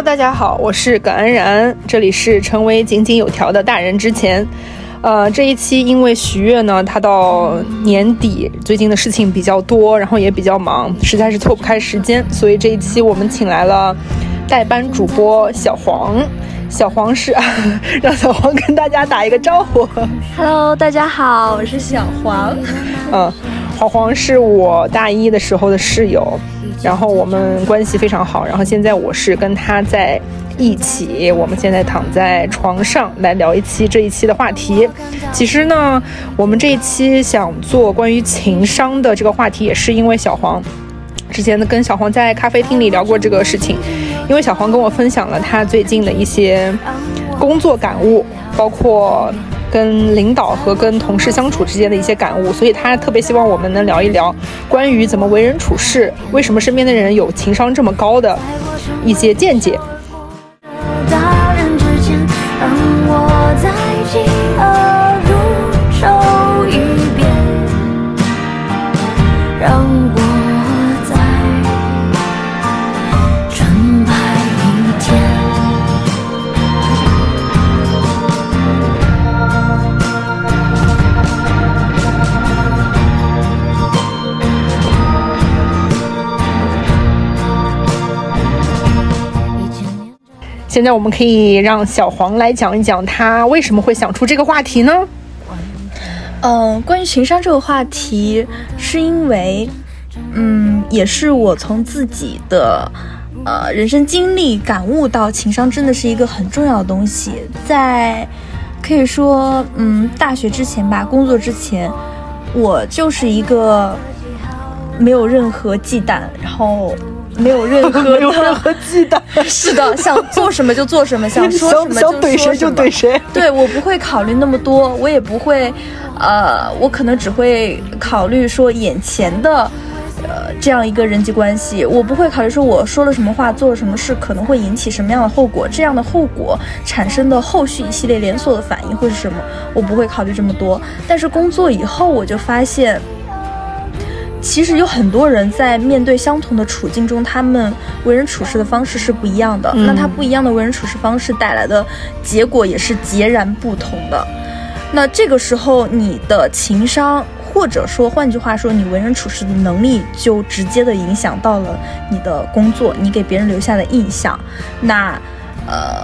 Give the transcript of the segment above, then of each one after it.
Hello，大家好，我是耿安然，这里是成为井井有条的大人之前。呃，这一期因为徐悦呢，他到年底最近的事情比较多，然后也比较忙，实在是凑不开时间，所以这一期我们请来了代班主播小黄。小黄是 让小黄跟大家打一个招呼。Hello，大家好，我是小黄。嗯，黄黄是我大一的时候的室友，然后我们关系非常好，然后现在我是跟他在。一起，我们现在躺在床上来聊一期这一期的话题。其实呢，我们这一期想做关于情商的这个话题，也是因为小黄之前呢跟小黄在咖啡厅里聊过这个事情。因为小黄跟我分享了他最近的一些工作感悟，包括跟领导和跟同事相处之间的一些感悟，所以他特别希望我们能聊一聊关于怎么为人处事，为什么身边的人有情商这么高的一些见解。现在我们可以让小黄来讲一讲他为什么会想出这个话题呢？嗯，关于情商这个话题，是因为，嗯，也是我从自己的呃人生经历感悟到，情商真的是一个很重要的东西。在可以说，嗯，大学之前吧，工作之前，我就是一个没有任何忌惮，然后。没有任何没有任何忌惮，是的，想做什么就做什么，想说什么就怼谁就怼谁。对我不会考虑那么多，我也不会，呃，我可能只会考虑说眼前的，呃，这样一个人际关系，我不会考虑说我说了什么话，做了什么事可能会引起什么样的后果，这样的后果产生的后续一系列连锁的反应会是什么，我不会考虑这么多。但是工作以后，我就发现。其实有很多人在面对相同的处境中，他们为人处事的方式是不一样的。那他不一样的为人处事方式带来的结果也是截然不同的。那这个时候，你的情商，或者说换句话说，你为人处事的能力，就直接的影响到了你的工作，你给别人留下的印象。那，呃，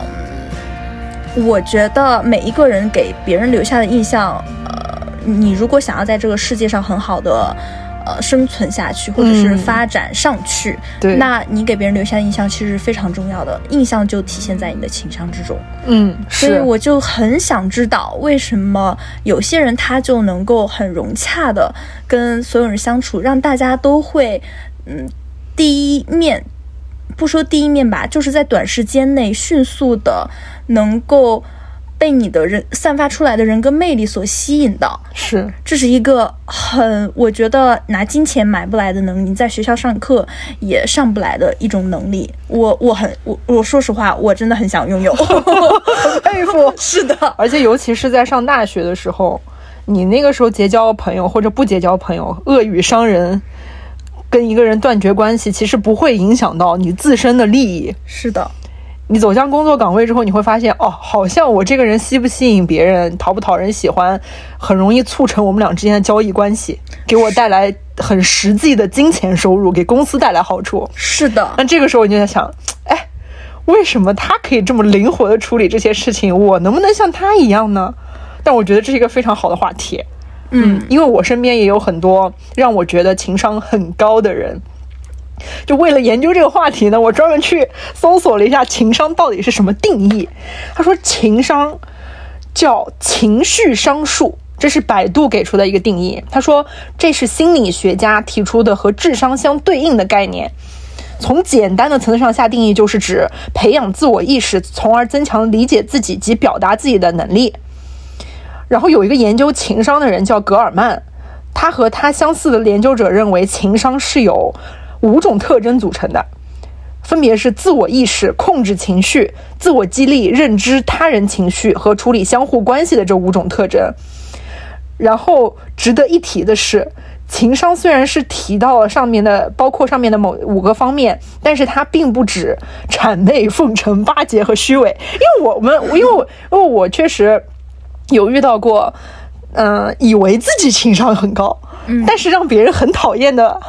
我觉得每一个人给别人留下的印象，呃，你如果想要在这个世界上很好的。呃，生存下去，或者是发展上去，对，那你给别人留下印象其实是非常重要的，印象就体现在你的情商之中。嗯，所以我就很想知道，为什么有些人他就能够很融洽的跟所有人相处，让大家都会，嗯，第一面，不说第一面吧，就是在短时间内迅速的能够。被你的人散发出来的人格魅力所吸引到，是，这是一个很，我觉得拿金钱买不来的能力，在学校上课也上不来的一种能力。我我很我我说实话，我真的很想拥有，很 佩服。是的，而且尤其是在上大学的时候，你那个时候结交朋友或者不结交朋友，恶语伤人，跟一个人断绝关系，其实不会影响到你自身的利益。是的。你走向工作岗位之后，你会发现，哦，好像我这个人吸不吸引别人，讨不讨人喜欢，很容易促成我们俩之间的交易关系，给我带来很实际的金钱收入，给公司带来好处。是的，那这个时候你就在想，哎，为什么他可以这么灵活的处理这些事情，我能不能像他一样呢？但我觉得这是一个非常好的话题，嗯，因为我身边也有很多让我觉得情商很高的人。就为了研究这个话题呢，我专门去搜索了一下情商到底是什么定义。他说，情商叫情绪商数，这是百度给出的一个定义。他说，这是心理学家提出的和智商相对应的概念。从简单的层次上下定义，就是指培养自我意识，从而增强理解自己及表达自己的能力。然后有一个研究情商的人叫格尔曼，他和他相似的研究者认为，情商是有。五种特征组成的，分别是自我意识、控制情绪、自我激励、认知他人情绪和处理相互关系的这五种特征。然后值得一提的是，情商虽然是提到了上面的，包括上面的某五个方面，但是它并不止谄媚、奉承、巴结和虚伪。因为我们，因为我因为我确实有遇到过，嗯、以为自己情商很高，嗯但是让别人很讨厌的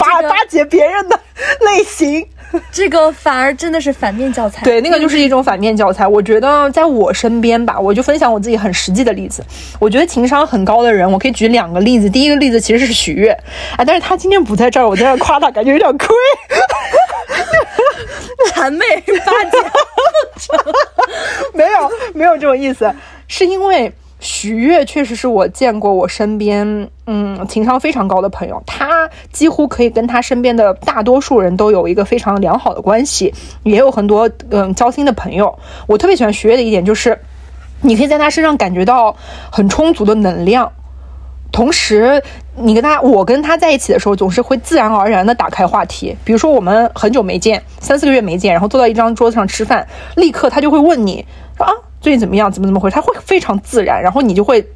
巴这个巴结别人的类型。这个反而真的是反面教材。对，那个就是一种反面教材。我觉得在我身边吧，我就分享我自己很实际的例子。我觉得情商很高的人，我可以举两个例子。第一个例子其实是许悦啊，但是他今天不在这儿，我在这儿夸他，感觉有点亏。谄媚巴结，没有，没有这种意思，是因为许悦确实是我见过我身边嗯情商非常高的朋友，他几乎可以跟他身边的大多数人都有一个非常良好的关系，也有很多嗯交心的朋友。我特别喜欢许悦的一点就是，你可以在他身上感觉到很充足的能量。同时，你跟他，我跟他在一起的时候，总是会自然而然的打开话题。比如说，我们很久没见，三四个月没见，然后坐到一张桌子上吃饭，立刻他就会问你说啊，最近怎么样，怎么怎么回事？他会非常自然，然后你就会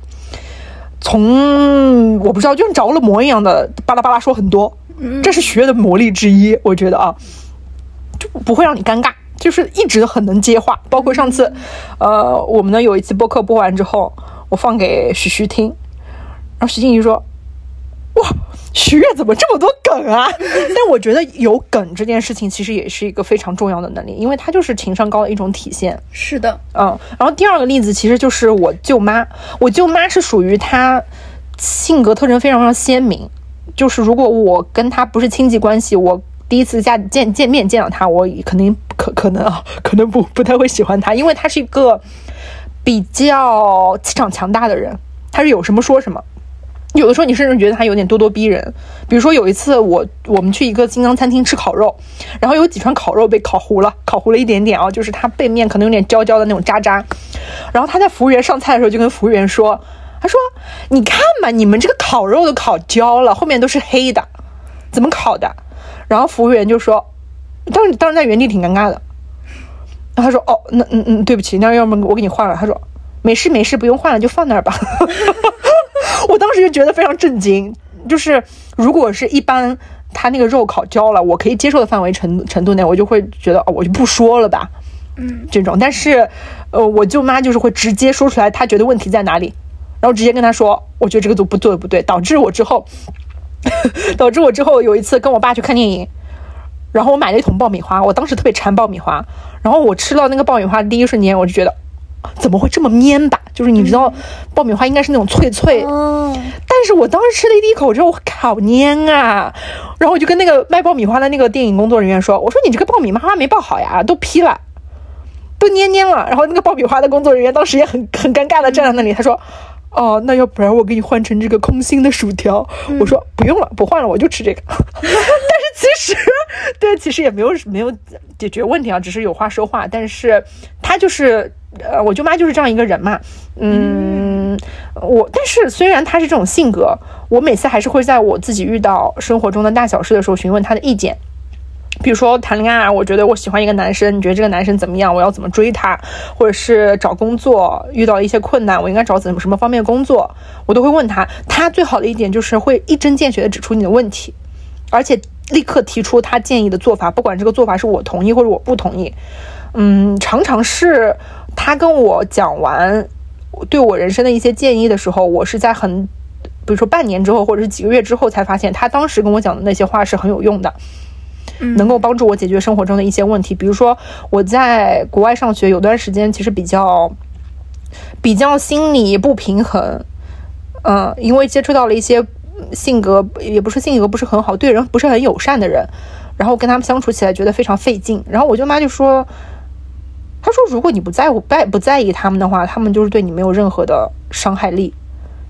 从我不知道，就像着了魔一样的巴拉巴拉说很多。这是学的魔力之一，我觉得啊，就不会让你尴尬，就是一直很能接话。包括上次，呃，我们呢有一次播客播完之后，我放给徐徐听。然后徐静怡说：“哇，徐悦怎么这么多梗啊？” 但我觉得有梗这件事情其实也是一个非常重要的能力，因为它就是情商高的一种体现。是的，嗯，然后第二个例子其实就是我舅妈，我舅妈是属于她性格特征非常非常鲜明，就是如果我跟她不是亲戚关系，我第一次见见见面见到她，我肯定可可能啊，可能不不太会喜欢她，因为她是一个比较气场强大的人，她是有什么说什么。有的时候你甚至觉得他有点咄咄逼人，比如说有一次我我们去一个金刚餐厅吃烤肉，然后有几串烤肉被烤糊了，烤糊了一点点啊，就是它背面可能有点焦焦的那种渣渣，然后他在服务员上菜的时候就跟服务员说，他说你看嘛，你们这个烤肉都烤焦了，后面都是黑的，怎么烤的？然后服务员就说，当时当时在原地挺尴尬的，然后他说哦，那嗯嗯对不起，那要么我给你换了，他说没事没事，不用换了，就放那儿吧。我当时就觉得非常震惊，就是如果是一般他那个肉烤焦了，我可以接受的范围程程度内，我就会觉得哦，我就不说了吧，嗯，这种。但是，呃，我舅妈就是会直接说出来，她觉得问题在哪里，然后直接跟他说，我觉得这个做不对不对，导致我之后，导致我之后有一次跟我爸去看电影，然后我买了一桶爆米花，我当时特别馋爆米花，然后我吃到那个爆米花的第一瞬间，我就觉得。怎么会这么蔫吧？就是你知道，爆米花应该是那种脆脆，哦，但是我当时吃了一第一口之后，好蔫啊！然后我就跟那个卖爆米花的那个电影工作人员说：“我说你这个爆米花没爆好呀，都劈了，都蔫蔫了。”然后那个爆米花的工作人员当时也很很尴尬的站在那里，他说：“哦，那要不然我给你换成这个空心的薯条。我说：“不用了，不换了，我就吃这个。”但是其实，对，其实也没有没有解决问题啊，只是有话说话。但是他就是。呃，我舅妈就是这样一个人嘛，嗯，我但是虽然他是这种性格，我每次还是会在我自己遇到生活中的大小事的时候询问他的意见。比如说谈恋爱，我觉得我喜欢一个男生，你觉得这个男生怎么样？我要怎么追他？或者是找工作遇到一些困难，我应该找怎么什么方面的工作？我都会问他。他最好的一点就是会一针见血的指出你的问题，而且立刻提出他建议的做法，不管这个做法是我同意或者我不同意。嗯，常常是。他跟我讲完对我人生的一些建议的时候，我是在很，比如说半年之后，或者是几个月之后，才发现他当时跟我讲的那些话是很有用的，能够帮助我解决生活中的一些问题。比如说我在国外上学有段时间，其实比较比较心理不平衡，嗯，因为接触到了一些性格也不是性格不是很好，对人不是很友善的人，然后跟他们相处起来觉得非常费劲。然后我舅妈就说。他说：“如果你不在乎、不不在意他们的话，他们就是对你没有任何的伤害力。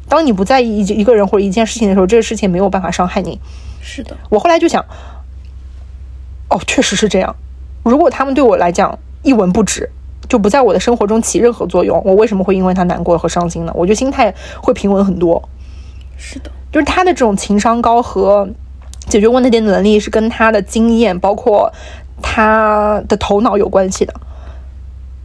当你不在意一一个人或者一件事情的时候，这个事情没有办法伤害你。”是的。我后来就想，哦，确实是这样。如果他们对我来讲一文不值，就不在我的生活中起任何作用，我为什么会因为他难过和伤心呢？我觉得心态会平稳很多。是的，就是他的这种情商高和解决问题的能力是跟他的经验，包括他的头脑有关系的。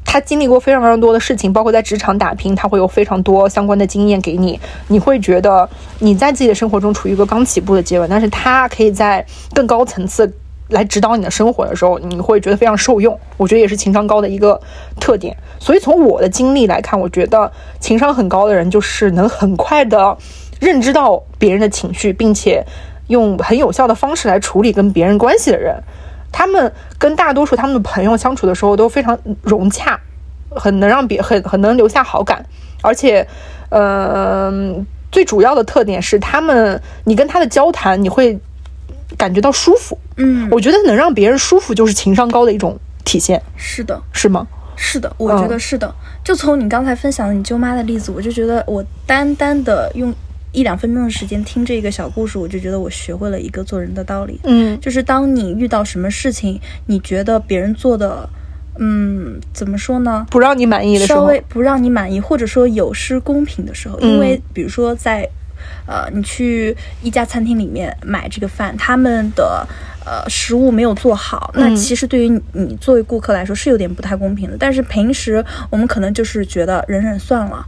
他经历过非常非常多的事情，包括在职场打拼，他会有非常多相关的经验给你。你会觉得你在自己的生活中处于一个刚起步的阶段，但是他可以在更高层次来指导你的生活的时候，你会觉得非常受用。我觉得也是情商高的一个特点。所以从我的经历来看，我觉得情商很高的人就是能很快的认知到别人的情绪，并且用很有效的方式来处理跟别人关系的人。他们跟大多数他们的朋友相处的时候都非常融洽，很能让别很很能留下好感，而且，呃，最主要的特点是他们你跟他的交谈你会感觉到舒服。嗯，我觉得能让别人舒服就是情商高的一种体现，是的，是吗？是的，我觉得是的。就从你刚才分享的你舅妈的例子，我就觉得我单单的用。一两分钟的时间听这个小故事，我就觉得我学会了一个做人的道理。嗯，就是当你遇到什么事情，你觉得别人做的，嗯，怎么说呢？不让你满意的时候，稍微不让你满意，或者说有失公平的时候，因为比如说在，呃，你去一家餐厅里面买这个饭，他们的呃食物没有做好，那其实对于你作为顾客来说是有点不太公平的。但是平时我们可能就是觉得忍忍算了。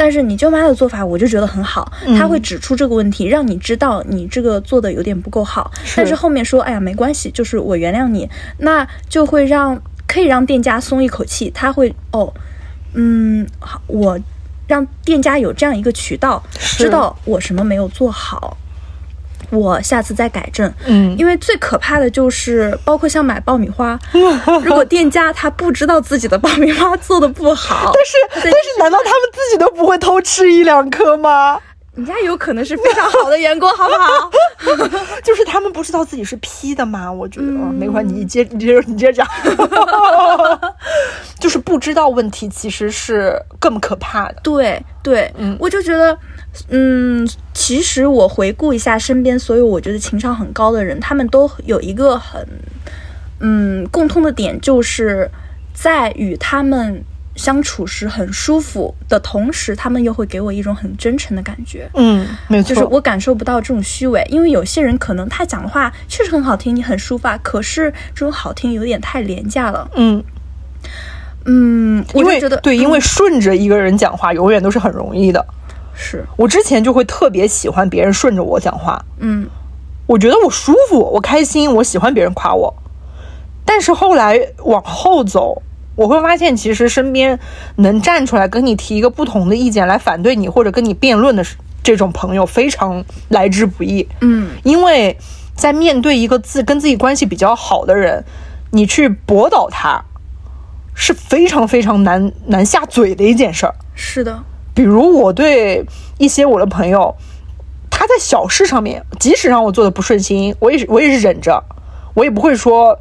但是你舅妈的做法，我就觉得很好，他会指出这个问题，让你知道你这个做的有点不够好。但是后面说，哎呀，没关系，就是我原谅你，那就会让可以让店家松一口气，他会哦，嗯，好，我让店家有这样一个渠道，知道我什么没有做好。我下次再改正，嗯，因为最可怕的就是，包括像买爆米花，如果店家他不知道自己的爆米花做的不好，但是但是难道他们自己都不会偷吃一两颗吗？人家有可能是非常好的员工，好不好？就是他们不知道自己是 P 的吗？我觉得没关系，你接你接着你接着讲，就是不知道问题其实是更可怕的。对对，嗯，我就觉得。嗯，其实我回顾一下身边所有我觉得情商很高的人，他们都有一个很嗯共通的点，就是在与他们相处时很舒服的同时，他们又会给我一种很真诚的感觉。嗯，没错，就是我感受不到这种虚伪，因为有些人可能他讲的话确实很好听，你很抒发，可是这种好听有点太廉价了。嗯嗯，因为觉得对，因为顺着一个人讲话永远都是很容易的。是我之前就会特别喜欢别人顺着我讲话，嗯，我觉得我舒服，我开心，我喜欢别人夸我。但是后来往后走，我会发现，其实身边能站出来跟你提一个不同的意见来反对你或者跟你辩论的这种朋友非常来之不易，嗯，因为在面对一个自跟自己关系比较好的人，你去驳倒他是非常非常难难下嘴的一件事儿，是的。比如我对一些我的朋友，他在小事上面，即使让我做的不顺心，我也是我也是忍着，我也不会说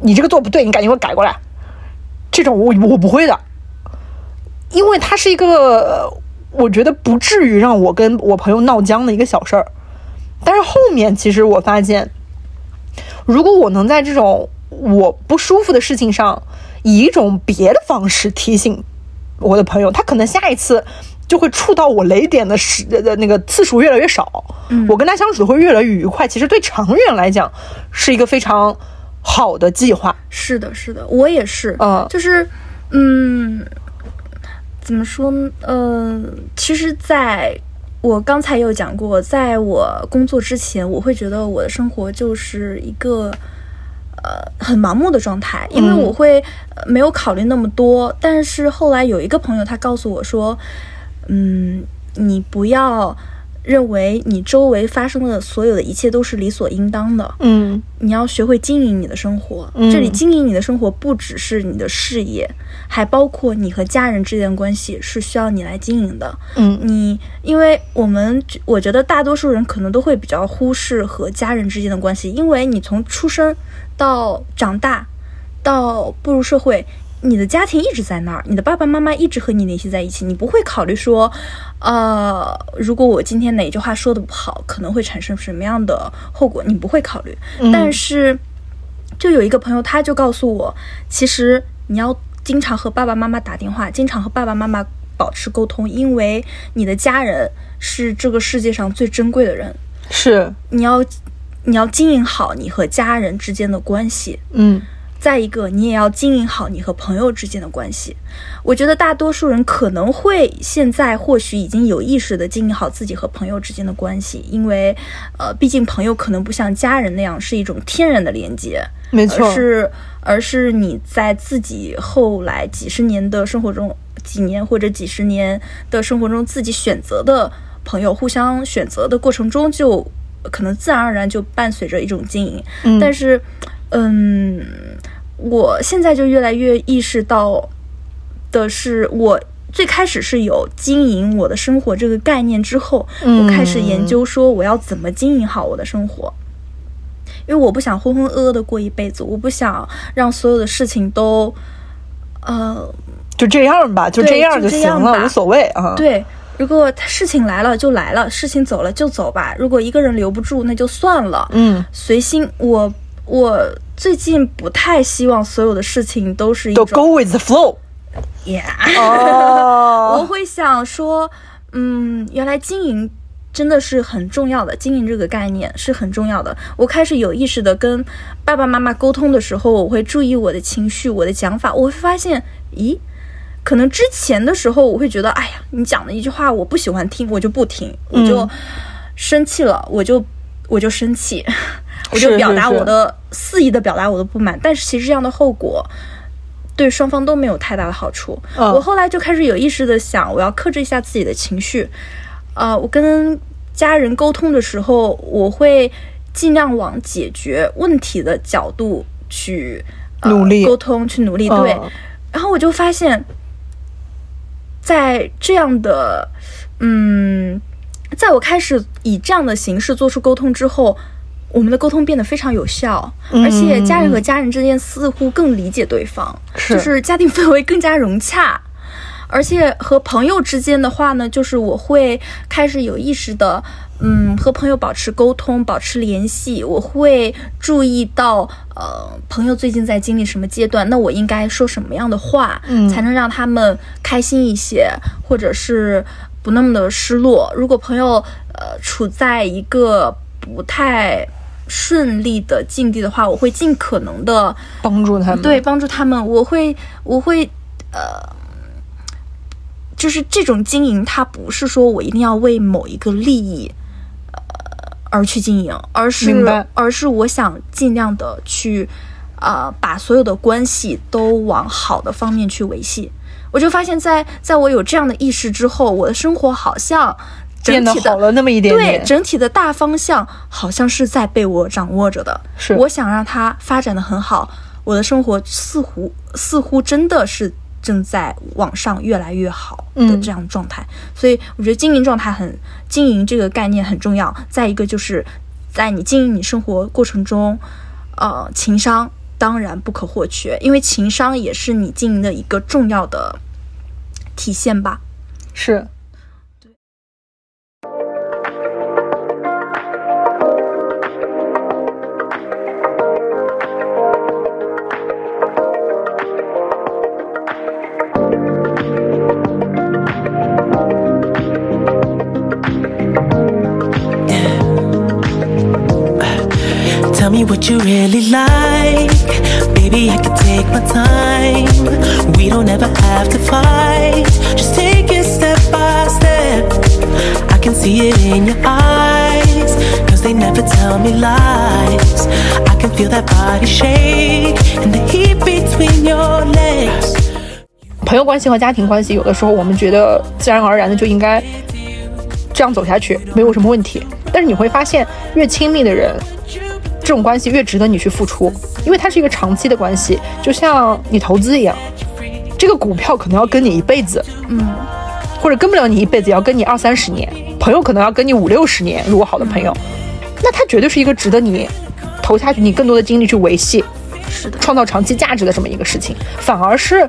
你这个做不对，你赶紧给我改过来。这种我我不会的，因为他是一个我觉得不至于让我跟我朋友闹僵的一个小事儿。但是后面其实我发现，如果我能在这种我不舒服的事情上，以一种别的方式提醒我的朋友，他可能下一次。就会触到我雷点的时的那个次数越来越少，我跟他相处会越来越愉快。其实对长远来讲，是一个非常好的计划。是的，是的，我也是，嗯，就是，嗯，怎么说呢？嗯，其实在我刚才有讲过，在我工作之前，我会觉得我的生活就是一个呃很盲目的状态，因为我会没有考虑那么多。但是后来有一个朋友，他告诉我说。嗯，你不要认为你周围发生的所有的一切都是理所应当的。嗯，你要学会经营你的生活。这里经营你的生活不只是你的事业，还包括你和家人之间的关系是需要你来经营的。嗯，你因为我们我觉得大多数人可能都会比较忽视和家人之间的关系，因为你从出生到长大到步入社会。你的家庭一直在那儿，你的爸爸妈妈一直和你联系在一起，你不会考虑说，呃，如果我今天哪句话说的不好，可能会产生什么样的后果，你不会考虑。但是，就有一个朋友，他就告诉我，其实你要经常和爸爸妈妈打电话，经常和爸爸妈妈保持沟通，因为你的家人是这个世界上最珍贵的人。是，你要，你要经营好你和家人之间的关系。嗯。再一个，你也要经营好你和朋友之间的关系。我觉得大多数人可能会现在或许已经有意识的经营好自己和朋友之间的关系，因为，呃，毕竟朋友可能不像家人那样是一种天然的连接，没错而是而是你在自己后来几十年的生活中，几年或者几十年的生活中自己选择的朋友，互相选择的过程中，就可能自然而然就伴随着一种经营。嗯但是，嗯，我现在就越来越意识到的是，我最开始是有经营我的生活这个概念之后，嗯我开始研究说我要怎么经营好我的生活。因为我不想浑浑噩噩的过一辈子，我不想让所有的事情都，呃，就这样吧，就这样就这行了，无所谓啊。，对，如果事情来了就来了，事情走了就走吧。如果一个人留不住，那就算了。嗯，随心。我我最近不太希望所有的事情都是一都种 go with the flow。yeah，、哦我会想说，嗯，原来经营。真的是很重要的，经营这个概念是很重要的。我开始有意识的跟爸爸妈妈沟通的时候，我会注意我的情绪、我的讲法。我会发现，咦，可能之前的时候我会觉得，哎呀，你讲的一句话我不喜欢听，我就不听，我就生气了，我就我就生气，我就表达我的肆意的表达我的不满。但是其实这样的后果。对双方都没有太大的好处。嗯我后来就开始有意识的想，我要克制一下自己的情绪。呃，我跟家人沟通的时候，我会尽量往解决问题的角度去、呃、努力沟通，去努力。对，嗯然后我就发现，在这样的，嗯，在我开始以这样的形式做出沟通之后，我们的沟通变得非常有效，嗯而且家人和家人之间似乎更理解对方，是就是家庭氛围更加融洽。而且和朋友之间的话呢，就是我会开始有意识的，嗯，和朋友保持沟通，保持联系。我会注意到，呃，朋友最近在经历什么阶段，那我应该说什么样的话，嗯才能让他们开心一些，或者是不那么的失落。如果朋友呃处在一个不太顺利的境地的话，我会尽可能的帮助他们。对，帮助他们，我会我会呃，就是这种经营，它不是说我一定要为某一个利益呃而去经营，而是而是我想尽量的去呃把所有的关系都往好的方面去维系。我就发现在，在我有这样的意识之后，我的生活好像整变得体的好了那么一点点对。整体的大方向好像是在被我掌握着的。是我想让它发展的很好，我的生活似乎似乎真的是正在往上越来越好的嗯这样的状态。所以我觉得经营状态很经营这个概念很重要。再一个就是在你经营你生活过程中，呃，情商。当然不可或缺，因为情商也是你经营的一个重要的体现吧。是。really like. Baby, I can take my time. We don't ever have to fight. Just take it step by step. I can see it in your eyes. Cause they never tell me lies. I can feel that body shake and the heat between your legs. 朋友关系和家庭关系，有的时候我们觉得自然而然的就应该这样走下去，没有什么问题。但是你会发现，越亲密的人， 这种关系越值得你去付出，因为它是一个长期的关系，就像你投资一样，这个股票可能要跟你一辈子，嗯，或者跟不了你一辈子，也要跟你二三十年。朋友可能要跟你五六十年，如果好的朋友，那他绝对是一个值得你投下去你更多的精力去维系，是的，创造长期价值的这么一个事情，反而是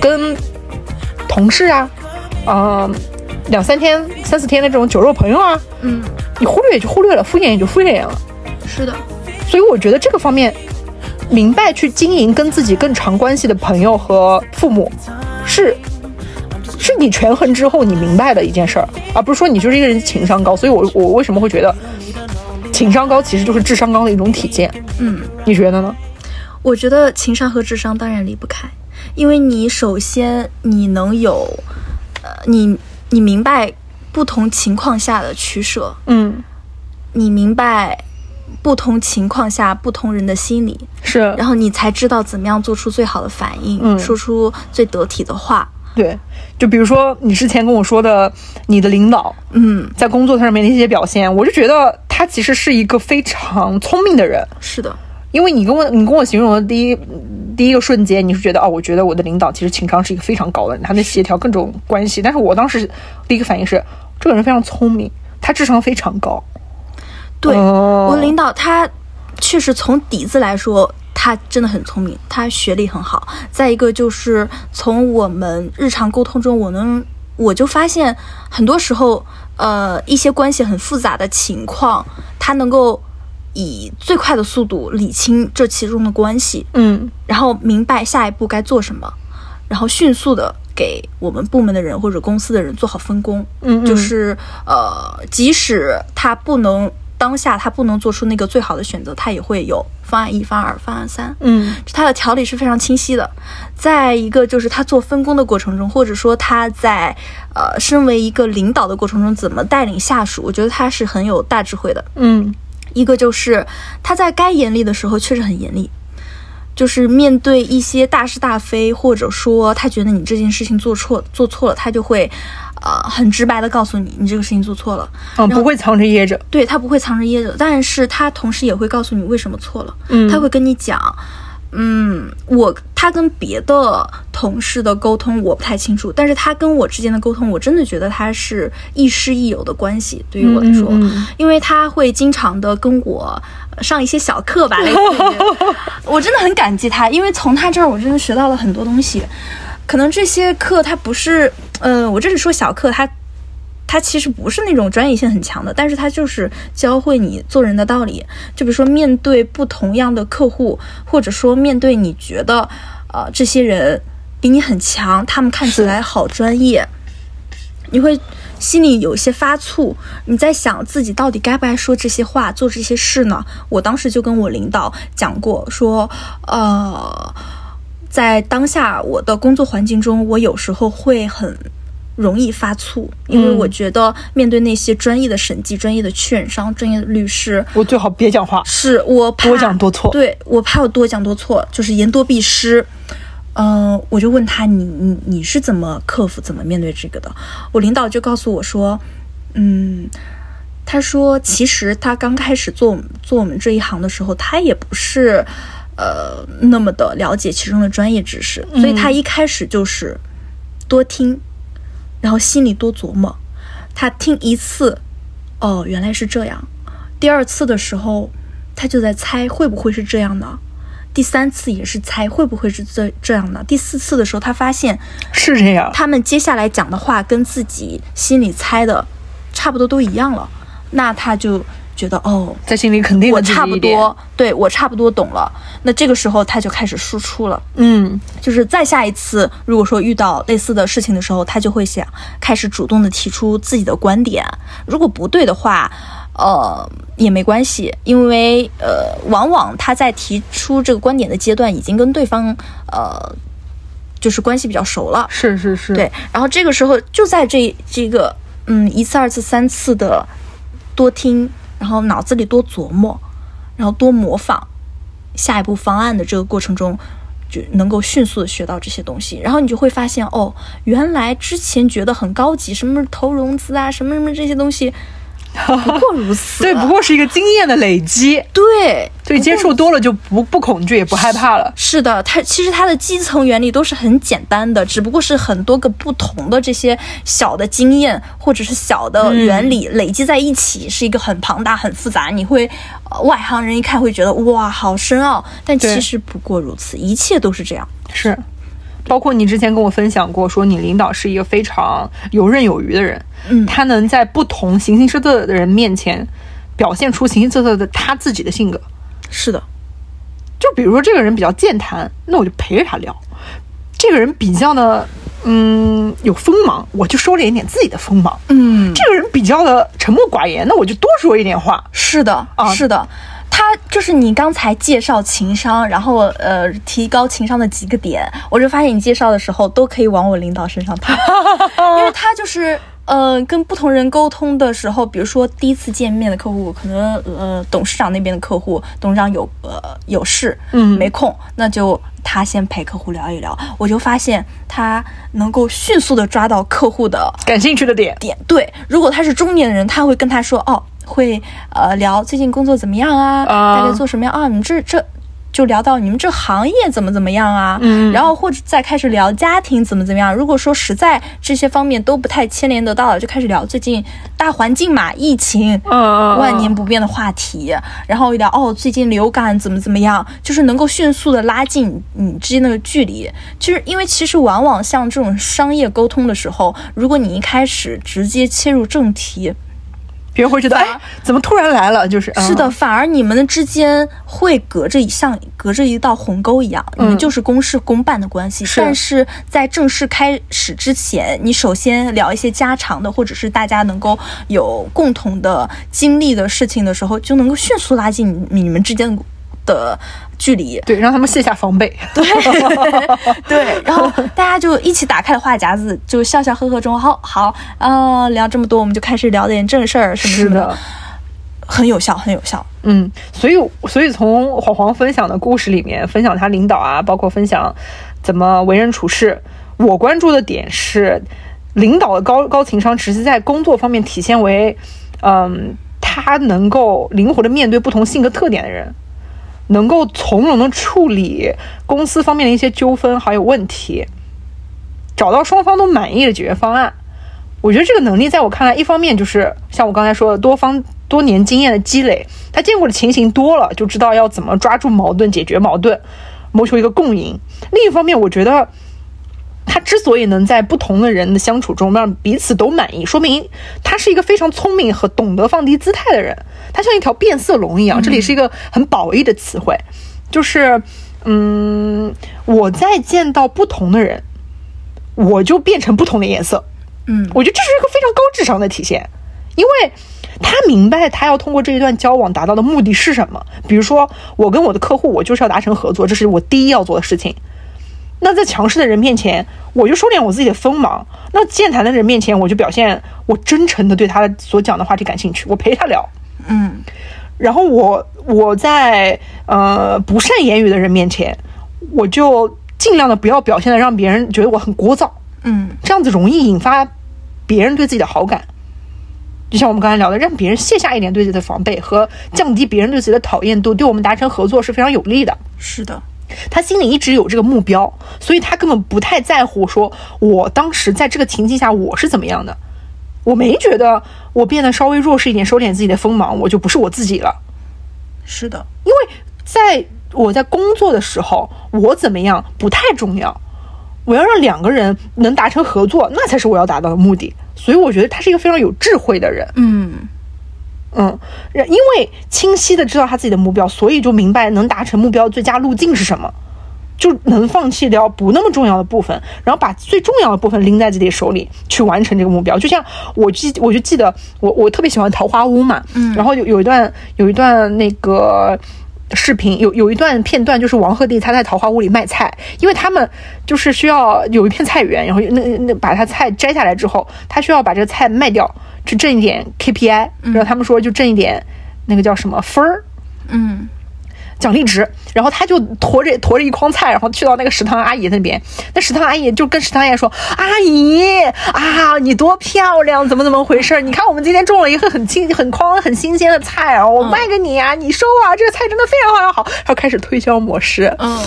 跟同事啊，嗯、两三天、三四天的这种酒肉朋友啊，嗯，你忽略也就忽略了，敷衍也就敷衍了。是的，所以我觉得这个方面，明白去经营跟自己更长关系的朋友和父母，是是你权衡之后你明白的一件事儿，而不是说你就是一个人情商高。所以我我为什么会觉得情商高其实就是智商高的一种体现？嗯。你觉得呢？我觉得情商和智商当然离不开，因为你首先你能有，呃，你你明白不同情况下的取舍，嗯，你明白不同情况下不同人的心理，是，然后你才知道怎么样做出最好的反应，嗯说出最得体的话。对。就比如说你之前跟我说的，你的领导嗯，在工作上面的一些表现，我就觉得他其实是一个非常聪明的人。是的，因为你跟我你跟我形容的第一第一个瞬间，你是觉得哦，我觉得我的领导其实情商是一个非常高的人，他能协调各种关系。但是我当时第一个反应是，这个人非常聪明，他智商非常高。对、哦我领导他确实从底子来说，他真的很聪明，他学历很好。再一个就是从我们日常沟通中，我能我就发现很多时候，呃，一些关系很复杂的情况，他能够以最快的速度理清这其中的关系，嗯然后明白下一步该做什么，然后迅速的给我们部门的人或者公司的人做好分工。嗯嗯就是呃，即使他不能当下他不能做出那个最好的选择，他也会有方案一、方案二、方案三。嗯他的条理是非常清晰的。再一个就是他做分工的过程中，或者说他在呃身为一个领导的过程中，怎么带领下属，我觉得他是很有大智慧的。嗯一个就是他在该严厉的时候确实很严厉，就是面对一些大是大非，或者说他觉得你这件事情做错做错了，他就会呃很直白的告诉你，你这个事情做错了。嗯，不会藏着掖着。对他不会藏着掖着，但是他同时也会告诉你为什么错了。嗯他会跟你讲，嗯，我他跟别的同事的沟通我不太清楚，但是他跟我之间的沟通，我真的觉得他是亦师亦友的关系。对于我来说，嗯嗯嗯因为他会经常的跟我呃上一些小课吧，类似于，我真的很感激他，因为从他这儿我真的学到了很多东西。可能这些课它不是，呃，我这里说小课，它。它其实不是那种专业性很强的，但是它就是教会你做人的道理。就比如说面对不同样的客户，或者说面对你觉得呃这些人比你很强，他们看起来好专业，你会心里有一些发怵，你在想自己到底该不该说这些话、做这些事呢？我当时就跟我领导讲过，说，呃，在当下我的工作环境中，我有时候会很容易发怵，因为嗯我觉得面对那些专业的审计、专业的券商、专业的律师，我最好别讲话。是我怕多讲多错对我怕我多讲多错，就是言多必失。嗯、我就问他你你你是怎么克服、怎么面对这个的？我领导就告诉我说，嗯，他说其实他刚开始做做我们这一行的时候，他也不是呃那么的了解其中的专业知识，所以他一开始就是多听，然后心里多琢磨。他听一次，哦，原来是这样。第二次的时候，他就在猜会不会是这样的。第三次也是猜会不会是这这样的。第四次的时候，他发现是这样，他们接下来讲的话跟自己心里猜的差不多都一样了，那他就觉得哦，在心里肯定我差不。多，对我差不多懂了。那这个时候他就开始输出了。嗯就是再下一次，如果说遇到类似的事情的时候，他就会想开始主动的提出自己的观点。如果不对的话，呃，也没关系，因为呃，往往他在提出这个观点的阶段，已经跟对方呃，就是关系比较熟了。是是是，对，然后这个时候就在这这个嗯一次、二次、三次的多听，然后脑子里多琢磨，然后多模仿下一步方案的这个过程中，就能够迅速的学到这些东西，然后你就会发现哦，原来之前觉得很高级，什么投融资啊，什么什么这些东西，不过如此。对，不过是一个经验的累积。对对，接触多了就不不恐惧，也不害怕了。是的，它其实它的基层原理都是很简单的，只不过是很多个不同的这些小的经验或者是小的原理、累积在一起，是一个很庞大、很复杂。你会、呃外行人一看会觉得哇，好深奥，但其实不过如此，一切都是这样。是，包括你之前跟我分享过，说你领导是一个非常游刃有余的人，嗯他能在不同形形色色的人面前表现出形形色色的他自己的性格。是的，就比如说这个人比较健谈，那我就陪着他聊；这个人比较的嗯有锋芒，我就收敛一点自己的锋芒。嗯，这个人比较的沉默寡言，那我就多说一点话。是的，啊是的。他就是你刚才介绍情商，然后呃提高情商的几个点，我就发现你介绍的时候都可以往我领导身上套，因为他就是。呃，跟不同人沟通的时候，比如说第一次见面的客户，可能呃董事长那边的客户，董事长有呃有事，嗯没空，那就他先陪客户聊一聊。我就发现他能够迅速的抓到客户的感兴趣的点，点。对，如果他是中年人，他会跟他说哦，会呃聊最近工作怎么样啊，啊大概做什么样啊，你这这。就聊到你们这行业怎么怎么样啊，嗯然后或者再开始聊家庭怎么怎么样。如果说实在这些方面都不太牵连得到了，就开始聊最近大环境嘛，疫情，万年不变的话题，然后聊哦最近流感怎么怎么样，就是能够迅速的拉近你之间那个距离。就是因为其实往往像这种商业沟通的时候，如果你一开始直接切入正题，别人会觉得，哎，怎么突然来了？就是是的，，反而你们的之间会隔着一像隔着一道鸿沟一样，你们就是公事公办的关系。是但是在正式开始之前，你首先聊一些家常的，或者是大家能够有共同的经历的事情的时候，就能够迅速拉近你你们之间的距离。对，让他们卸下防备。对，对，然后大家就一起打开了话匣子，就笑笑呵呵中，好好，呃，聊这么多，我们就开始聊点正事儿什么什么是的，很有效，很有效。嗯，所以所以从黄黄分享的故事里面，分享他领导啊，包括分享怎么为人处事，我关注的点是领导的高高情商，实际在工作方面体现为，嗯，他能够灵活的面对不同性格特点的人。能够从容的处理公司方面的一些纠纷还有问题，找到双方都满意的解决方案。我觉得这个能力在我看来，一方面就是像我刚才说的，多方多年经验的积累，他见过的情形多了，就知道要怎么抓住矛盾、解决矛盾，谋求一个共赢。另一方面，我觉得他之所以能在不同的人的相处中让彼此都满意，说明他是一个非常聪明和懂得放低姿态的人。他像一条变色龙一样，这里是一个很褒义的词汇，就是，嗯，我在见到不同的人，我就变成不同的颜色。嗯，我觉得这是一个非常高智商的体现，因为他明白他要通过这一段交往达到的目的是什么。比如说，我跟我的客户，我就是要达成合作，这是我第一要做的事情。那在强势的人面前，我就收敛我自己的锋芒；那健谈的人面前，我就表现我真诚的对他所讲的话题感兴趣，我陪他聊。嗯然后我我在呃不善言语的人面前，我就尽量的不要表现的让别人觉得我很聒噪。嗯这样子容易引发别人对自己的好感。就像我们刚才聊的，让别人卸下一点对自己的防备和降低别人对自己的讨厌度，对我们达成合作是非常有利的。是的，他心里一直有这个目标，所以他根本不太在乎说我当时在这个情境下我是怎么样的。我没觉得我变得稍微弱势一点，收敛自己的锋芒，我就不是我自己了。是的，因为在我在工作的时候，我怎么样不太重要，我要让两个人能达成合作，那才是我要达到的目的。所以我觉得他是一个非常有智慧的人，嗯。嗯，因为清晰的知道他自己的目标，所以就明白能达成目标的最佳路径是什么，就能放弃掉不那么重要的部分，然后把最重要的部分拎在自己手里去完成这个目标。就像我记，我就记得我我特别喜欢《桃花坞》嘛，嗯，然后有有一段有一段那个。视频有有一段片段，就是王鹤棣他在桃花坞里卖菜，因为他们就是需要有一片菜园，然后那那把他菜摘下来之后，他需要把这个菜卖掉，去挣一点 KPI，然后他们说就挣一点那个叫什么分儿，嗯奖励值，然后他就驮着驮着一筐菜，然后去到那个食堂阿姨那边。那食堂阿姨就跟食堂阿姨说：“阿姨啊，你多漂亮，怎么怎么回事？你看我们今天种了一个很新、很筐、很新鲜的菜啊，我卖给你啊，你收啊，这个菜真的非常非常好。”然后开始推销模式，嗯，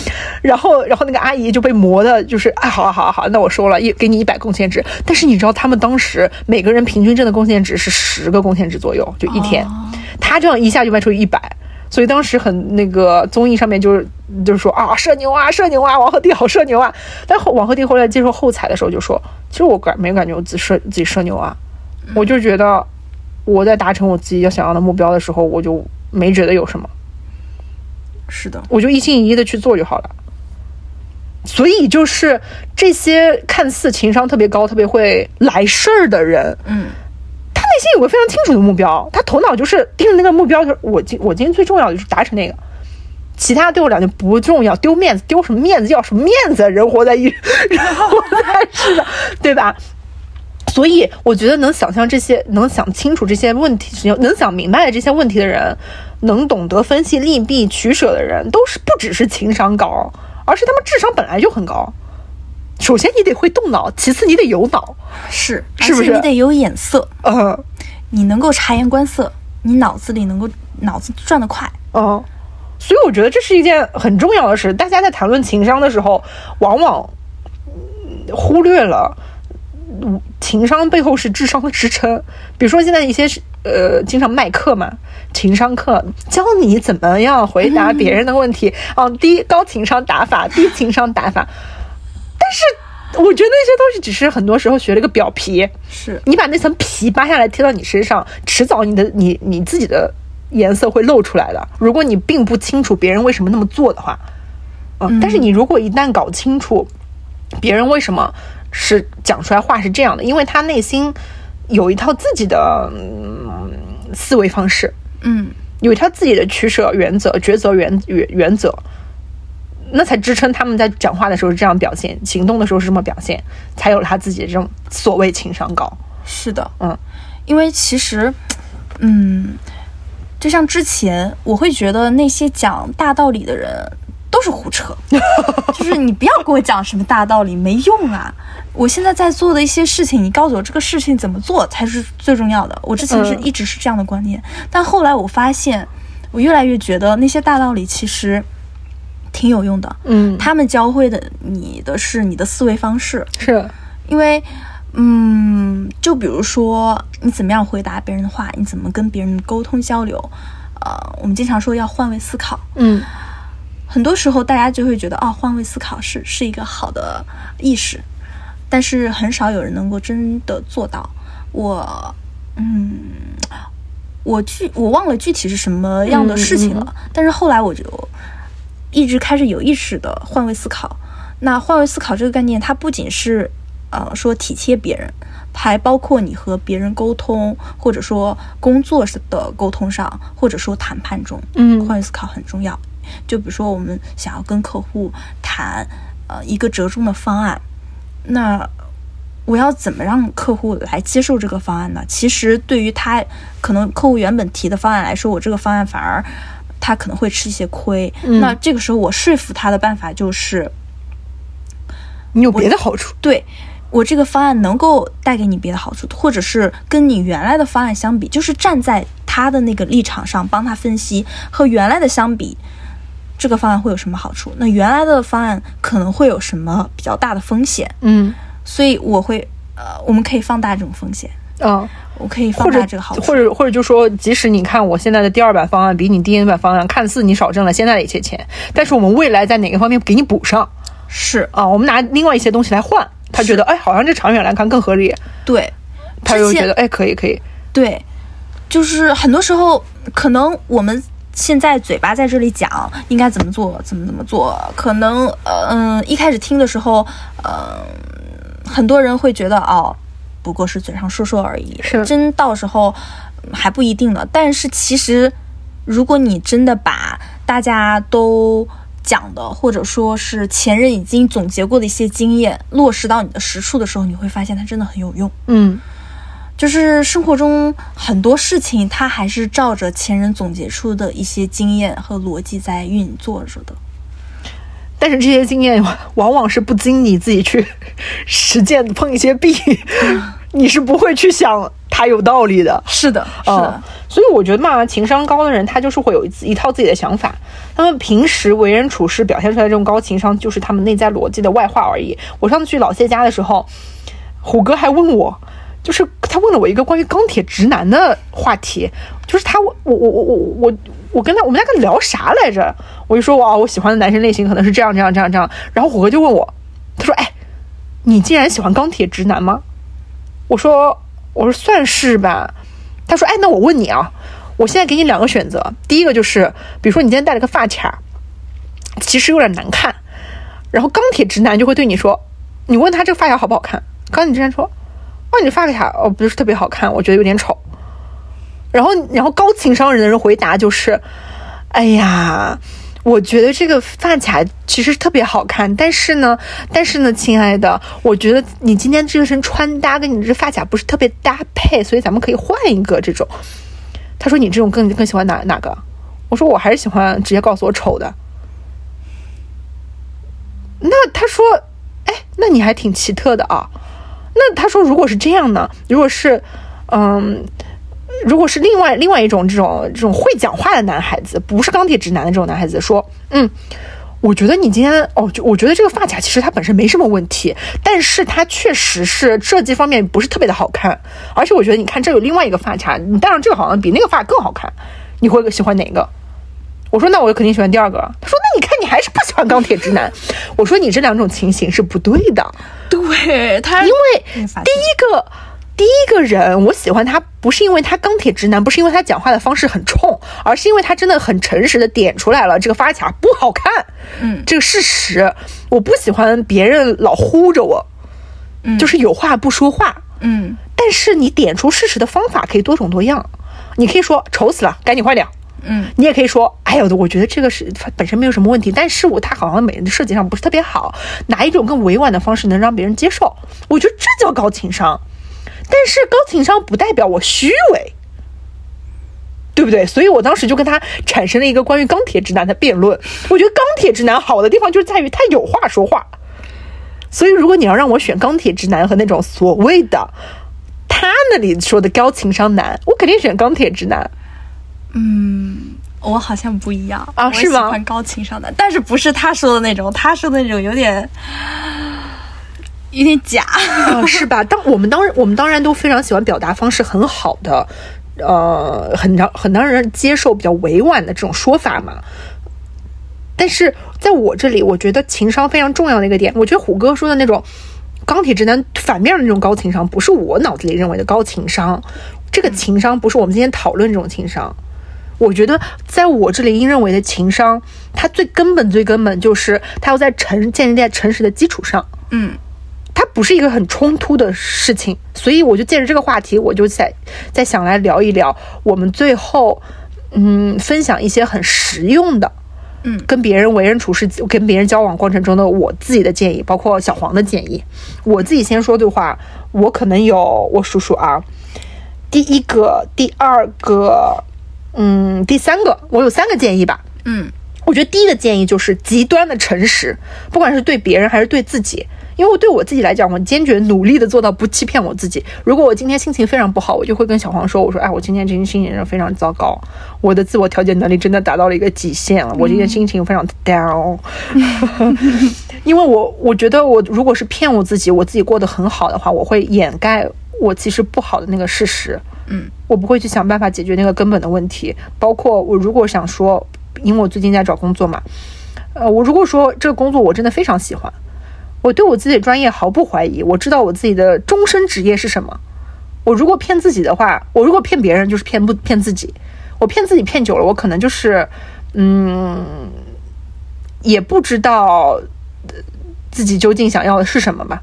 然后然后那个阿姨就被磨的，就是哎，好啊好啊好啊，那我收了，一给你一百贡献值。但是你知道他们当时每个人平均挣的贡献值是十个贡献值左右，就一天，他这样一下就卖出一百。所以当时很那个综艺上面就是就是说啊社牛啊社牛啊王鹤棣好社牛啊，但后王鹤棣后来接受后采的时候就说，其实我感没有感觉我自己社自己社牛啊，我就觉得我在达成我自己要想要的目标的时候，我就没觉得有什么，是的，我就一心一意的去做就好了。所以就是这些看似情商特别高、特别会来事儿的人，嗯。他内心有个非常清楚的目标，他头脑就是盯着那个目标，就是我今我今天最重要的就是达成那个，其他对我来讲不重要，丢面子丢什么面子，要什么面子？人活在一，人活在世的，对吧？所以我觉得能想象这些，能想清楚这些问题，能想明白这些问题的人，能懂得分析利弊取舍的人，都是不只是情商高，而是他们智商本来就很高。首先你得会动脑，其次你得有脑，是，是不是你得有眼色，嗯你能够察言观色，你脑子里能够脑子转得快。嗯。所以我觉得这是一件很重要的事。大家在谈论情商的时候，往往嗯忽略了嗯情商背后是智商的支撑。比如说现在一些是呃经常卖课嘛，情商课教你怎么样回答别人的问题，啊，低高情商打法，低情商打法。但是我觉得那些东西只是很多时候学了一个表皮，是，你把那层皮扒下来贴到你身上，迟早你的你你自己的颜色会露出来的。如果你并不清楚别人为什么那么做的话，嗯，但是你如果一旦搞清楚别人为什么是讲出来话是这样的，因为他内心有一套自己的、嗯、思维方式，嗯，有一套自己的取舍原则、抉择原原原则，那才支撑他们在讲话的时候是这样表现，行动的时候是这么表现，才有了他自己的这种所谓情商高。是的，嗯，因为其实，嗯，就像之前我会觉得那些讲大道理的人都是胡扯，就是你不要给我讲什么大道理，没用啊！我现在在做的一些事情，你告诉我这个事情怎么做才是最重要的。我之前是嗯一直是这样的观念，但后来我发现，我越来越觉得那些大道理其实挺有用的。嗯，他们教会的你的是你的思维方式，是，因为，嗯，就比如说你怎么样回答别人的话，你怎么跟别人沟通交流，呃，我们经常说要换位思考，嗯。很多时候大家就会觉得哦，换位思考是是一个好的意识，但是很少有人能够真的做到。我，嗯，我具我忘了具体是什么样的事情了，但是后来我就一直开始有意识的换位思考。那换位思考这个概念，它不仅是呃说体贴别人，还包括你和别人沟通，或者说工作的沟通上，或者说谈判中，嗯换位思考很重要。就比如说，我们想要跟客户谈呃一个折中的方案，那我要怎么让客户来接受这个方案呢？其实对于他可能客户原本提的方案来说，我这个方案反而他可能会吃一些亏。嗯那这个时候我说服他的办法就是，你有别的好处。对我这个方案能够带给你别的好处，或者是跟你原来的方案相比，就是站在他的那个立场上帮他分析，和原来的相比，这个方案会有什么好处？那原来的方案可能会有什么比较大的风险？嗯所以我会，呃，我们可以放大这种风险，啊，我可以放或者大这个好处，或者或者就说，即使你看我现在的第二版方案比你第一版方案看似你少挣了现在的一些钱，但是我们未来在哪个方面给你补上？是。啊？我们拿另外一些东西来换，他觉得哎，好像这长远来看更合理，对，他之前又觉得哎，可以可以，对，就是很多时候可能我们现在嘴巴在这里讲应该怎么做，怎么怎么做，可能呃嗯一开始听的时候，呃很多人会觉得哦，不过是嘴上说说而已，是真到时候嗯还不一定呢。但是其实如果你真的把大家都讲的，或者说是前人已经总结过的一些经验落实到你的实处的时候，你会发现它真的很有用。嗯就是生活中很多事情，它还是照着前人总结出的一些经验和逻辑在运作着的。但是这些经验往往是不经你自己去实践碰一些壁，你是不会去想它有道理的。是的，是嗯的，，所以我觉得嘛，情商高的人他就是会有一一套自己的想法，他们平时为人处事表现出来的这种高情商，就是他们内在逻辑的外化而已。我上次去老谢家的时候，虎哥还问我，就是他问了我一个关于钢铁直男的话题，就是他我我我我我我跟他我们俩跟聊啥来着？我就说哇，我喜欢的男生类型可能是这样这样这样这样，然后虎哥就问我，他说哎，你竟然喜欢钢铁直男吗？我说我说算是吧。他说：“哎，那我问你啊，我现在给你两个选择，第一个就是，比如说你今天戴了个发卡，其实有点难看，然后钢铁直男就会对你说，你问他这个发卡好不好看，钢铁直男说，哦，你这发卡哦不是特别好看，我觉得有点丑。然后，然后高情商人的人回答就是：“哎呀，我觉得这个发卡其实特别好看，但是呢，但是呢，亲爱的，我觉得你今天这身穿搭跟你这发卡不是特别搭配，所以咱们可以换一个这种。”他说：“你这种更更喜欢哪哪个？”我说：“我还是喜欢直接告诉我丑的。”那他说：“哎，那你还挺奇特的啊。”那他说：“如果是这样呢？如果是，嗯。”如果是另外另外一种这种这种会讲话的男孩子，不是钢铁直男的这种男孩子，说，嗯，我觉得你今天哦，就我觉得这个发卡其实它本身没什么问题，但是它确实是设计方面不是特别的好看，而且我觉得你看这有另外一个发卡，你戴上这个好像比那个发更好看，你会喜欢哪个？我说那我肯定喜欢第二个。他说那你看你还是不喜欢钢铁直男。我说你这两种情形是不对的，对他，因为第一个。第一个人，我喜欢他不是因为他钢铁直男，不是因为他讲话的方式很冲，而是因为他真的很诚实的点出来了这个发卡不好看，嗯，这个事实，我不喜欢别人老呼着我，嗯，就是有话不说话，嗯，但是你点出事实的方法可以多种多样，你可以说丑死了，赶紧换掉，嗯，你也可以说，哎呦，我觉得这个是本身没有什么问题，但是我他好像美人的设计上不是特别好，哪一种更委婉的方式能让别人接受？我觉得这叫高情商。但是高情商不代表我虚伪，对不对？所以我当时就跟他产生了一个关于钢铁直男的辩论。我觉得钢铁直男好的地方就是在于他有话说话。所以如果你要让我选钢铁直男和那种所谓的他那里说的高情商男，我肯定选钢铁直男。嗯，我好像不一样啊，是吗？喜欢高情商的，但是不是他说的那种，他说的那种有点。有点假，是吧？当我们当然，我们当然都非常喜欢表达方式很好的，呃，很让很让人接受、比较委婉的这种说法嘛。但是在我这里，我觉得情商非常重要的一个点，我觉得虎哥说的那种钢铁直男反面的那种高情商，不是我脑子里认为的高情商。这个情商不是我们今天讨论这种情商。我觉得在我这里应认为的情商，它最根本、最根本就是它要在诚建立在诚实的基础上。嗯。它不是一个很冲突的事情，所以我就借着这个话题，我就在在想来聊一聊，我们最后嗯分享一些很实用的，嗯，跟别人为人处事、跟别人交往过程中的我自己的建议，包括小黄的建议。我自己先说的话，我可能有我数数啊，第一个、第二个，嗯，第三个，我有三个建议吧。嗯，我觉得第一个建议就是极端的诚实，不管是对别人还是对自己。因为对我自己来讲，我坚决努力的做到不欺骗我自己。如果我今天心情非常不好，我就会跟小黄说：“我说，哎，我今天这天心情非常糟糕，我的自我调节能力真的达到了一个极限了。我今天心情非常 down。因为我我觉得，我如果是骗我自己，我自己过得很好的话，我会掩盖我其实不好的那个事实。嗯，我不会去想办法解决那个根本的问题。包括我如果想说，因为我最近在找工作嘛，呃，我如果说这个工作我真的非常喜欢。我对我自己的专业毫不怀疑，我知道我自己的终身职业是什么。我如果骗自己的话，我如果骗别人就是骗不骗自己。我骗自己骗久了，我可能就是，嗯，也不知道自己究竟想要的是什么吧。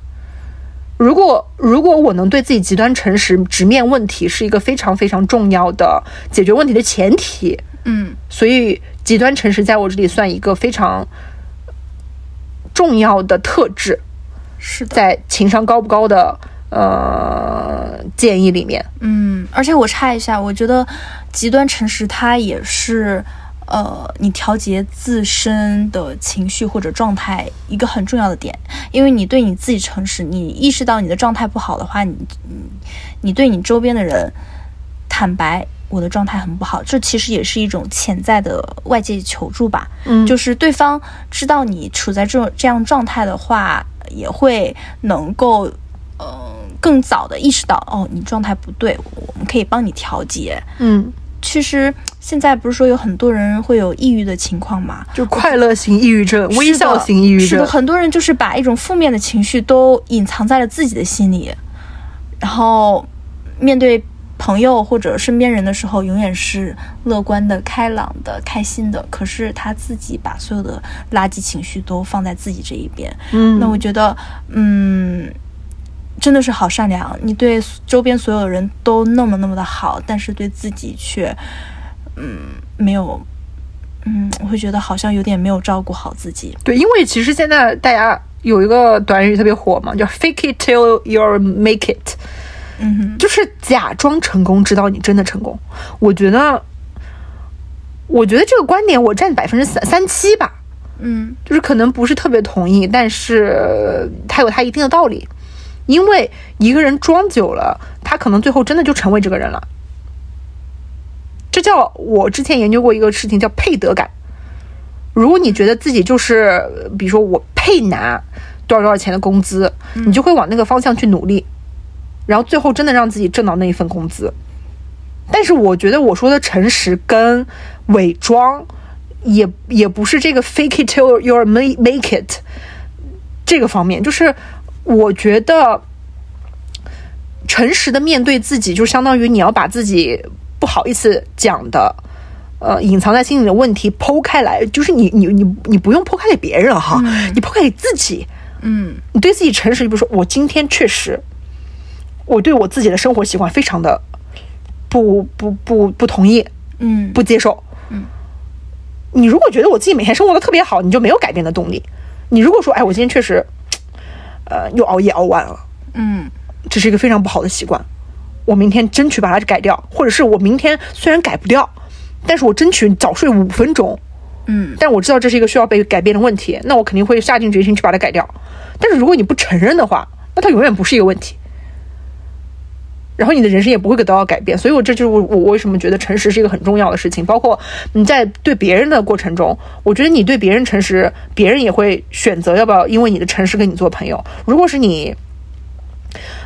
如果如果我能对自己极端诚实，直面问题是一个非常非常重要的解决问题的前提。嗯，所以极端诚实在我这里算一个非常。重要的特质是在情商高不高的呃建议里面。嗯，而且我插一下，我觉得极端诚实它也是呃你调节自身的情绪或者状态一个很重要的点，因为你对你自己诚实，你意识到你的状态不好的话，你你你对你周边的人坦白。我的状态很不好，这其实也是一种潜在的外界求助吧。嗯，就是对方知道你处在这种这样状态的话，也会能够，嗯，更早的意识到，哦，你状态不对，我们可以帮你调节。嗯，其实现在不是说有很多人会有抑郁的情况嘛，就快乐型抑郁症、微笑型抑郁症，是的，很多人就是把一种负面的情绪都隐藏在了自己的心里，然后面对。朋友或者身边人的时候，永远是乐观的、开朗的、开心的。可是他自己把所有的垃圾情绪都放在自己这一边。嗯，那我觉得，嗯，真的是好善良，你对周边所有人都那么那么的好，但是对自己却，嗯，没有，嗯，我会觉得好像有点没有照顾好自己。对，因为其实现在大家有一个短语特别火嘛，叫 “fake it till you make it”，嗯哼，就是假装成功，直到你真的成功。我觉得，我觉得这个观点我占百分之三三七吧，嗯就是可能不是特别同意，但是它有它一定的道理。因为一个人装久了，他可能最后真的就成为这个人了。这叫我之前研究过一个事情，叫配得感。如果你觉得自己就是，比如说我配拿多少多少钱的工资，你就会往那个方向去努力，然后最后真的让自己挣到那一份工资。但是我觉得我说的诚实跟伪装，也也不是这个 fake it till you make make it 这个方面，就是我觉得诚实的面对自己，就相当于你要把自己不好意思讲的。呃，隐藏在心里的问题剖开来，就是你你你你不用剖开给别人哈，你剖开给自己，嗯你对自己诚实。比如说，我今天确实，我对我自己的生活习惯非常的不不不不同意，嗯不接受。嗯，你如果觉得我自己每天生活的特别好，你就没有改变的动力。你如果说，哎，我今天确实，呃，又熬夜熬晚了，嗯这是一个非常不好的习惯，我明天争取把它改掉，或者是我明天虽然改不掉，但是我争取早睡五分钟。嗯但我知道这是一个需要被改变的问题，那我肯定会下定决心去把它改掉。但是如果你不承认的话，那它永远不是一个问题，然后你的人生也不会得到改变。所以我这就是我我为什么觉得诚实是一个很重要的事情。包括你在对别人的过程中，我觉得你对别人诚实，别人也会选择要不要因为你的诚实跟你做朋友。如果是你。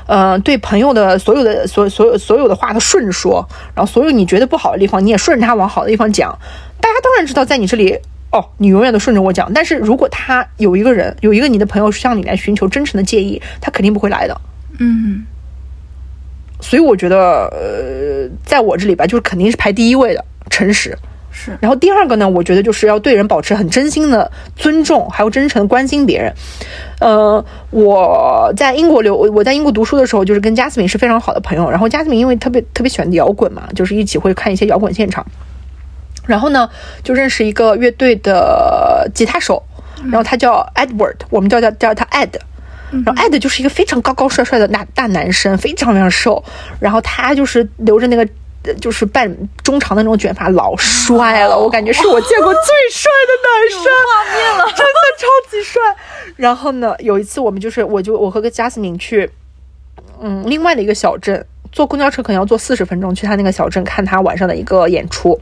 呃，对朋友的所有的所所有所有的话都顺着说，然后所有你觉得不好的地方，你也顺着他往好的地方讲。大家当然知道，在你这里，哦，你永远都顺着我讲。但是如果他有一个人，有一个你的朋友向你来寻求真诚的建议，他肯定不会来的。嗯所以我觉得，呃，在我这里吧，就是肯定是排第一位的诚实。是然后第二个呢，我觉得就是要对人保持很真心的尊重，还有真诚的关心别人。呃，我在英国留我在英国读书的时候，就是跟加斯敏是非常好的朋友。然后加斯敏因为特别特别喜欢摇滚嘛，就是一起会看一些摇滚现场。然后呢，就认识一个乐队的吉他手，然后他叫 Edward，我们叫叫叫他 Ed。然后艾德就是一个非常高高帅帅的大大男生，非常非常瘦。然后他就是留着那个呃就是半中长的那种卷发，老帅了，我感觉是我见过最帅的男生，画面了，真的超级帅。然后呢，有一次我们就是我就我和个贾斯敏去，嗯，另外的一个小镇，坐公交车可能要坐四十分钟去他那个小镇看他晚上的一个演出。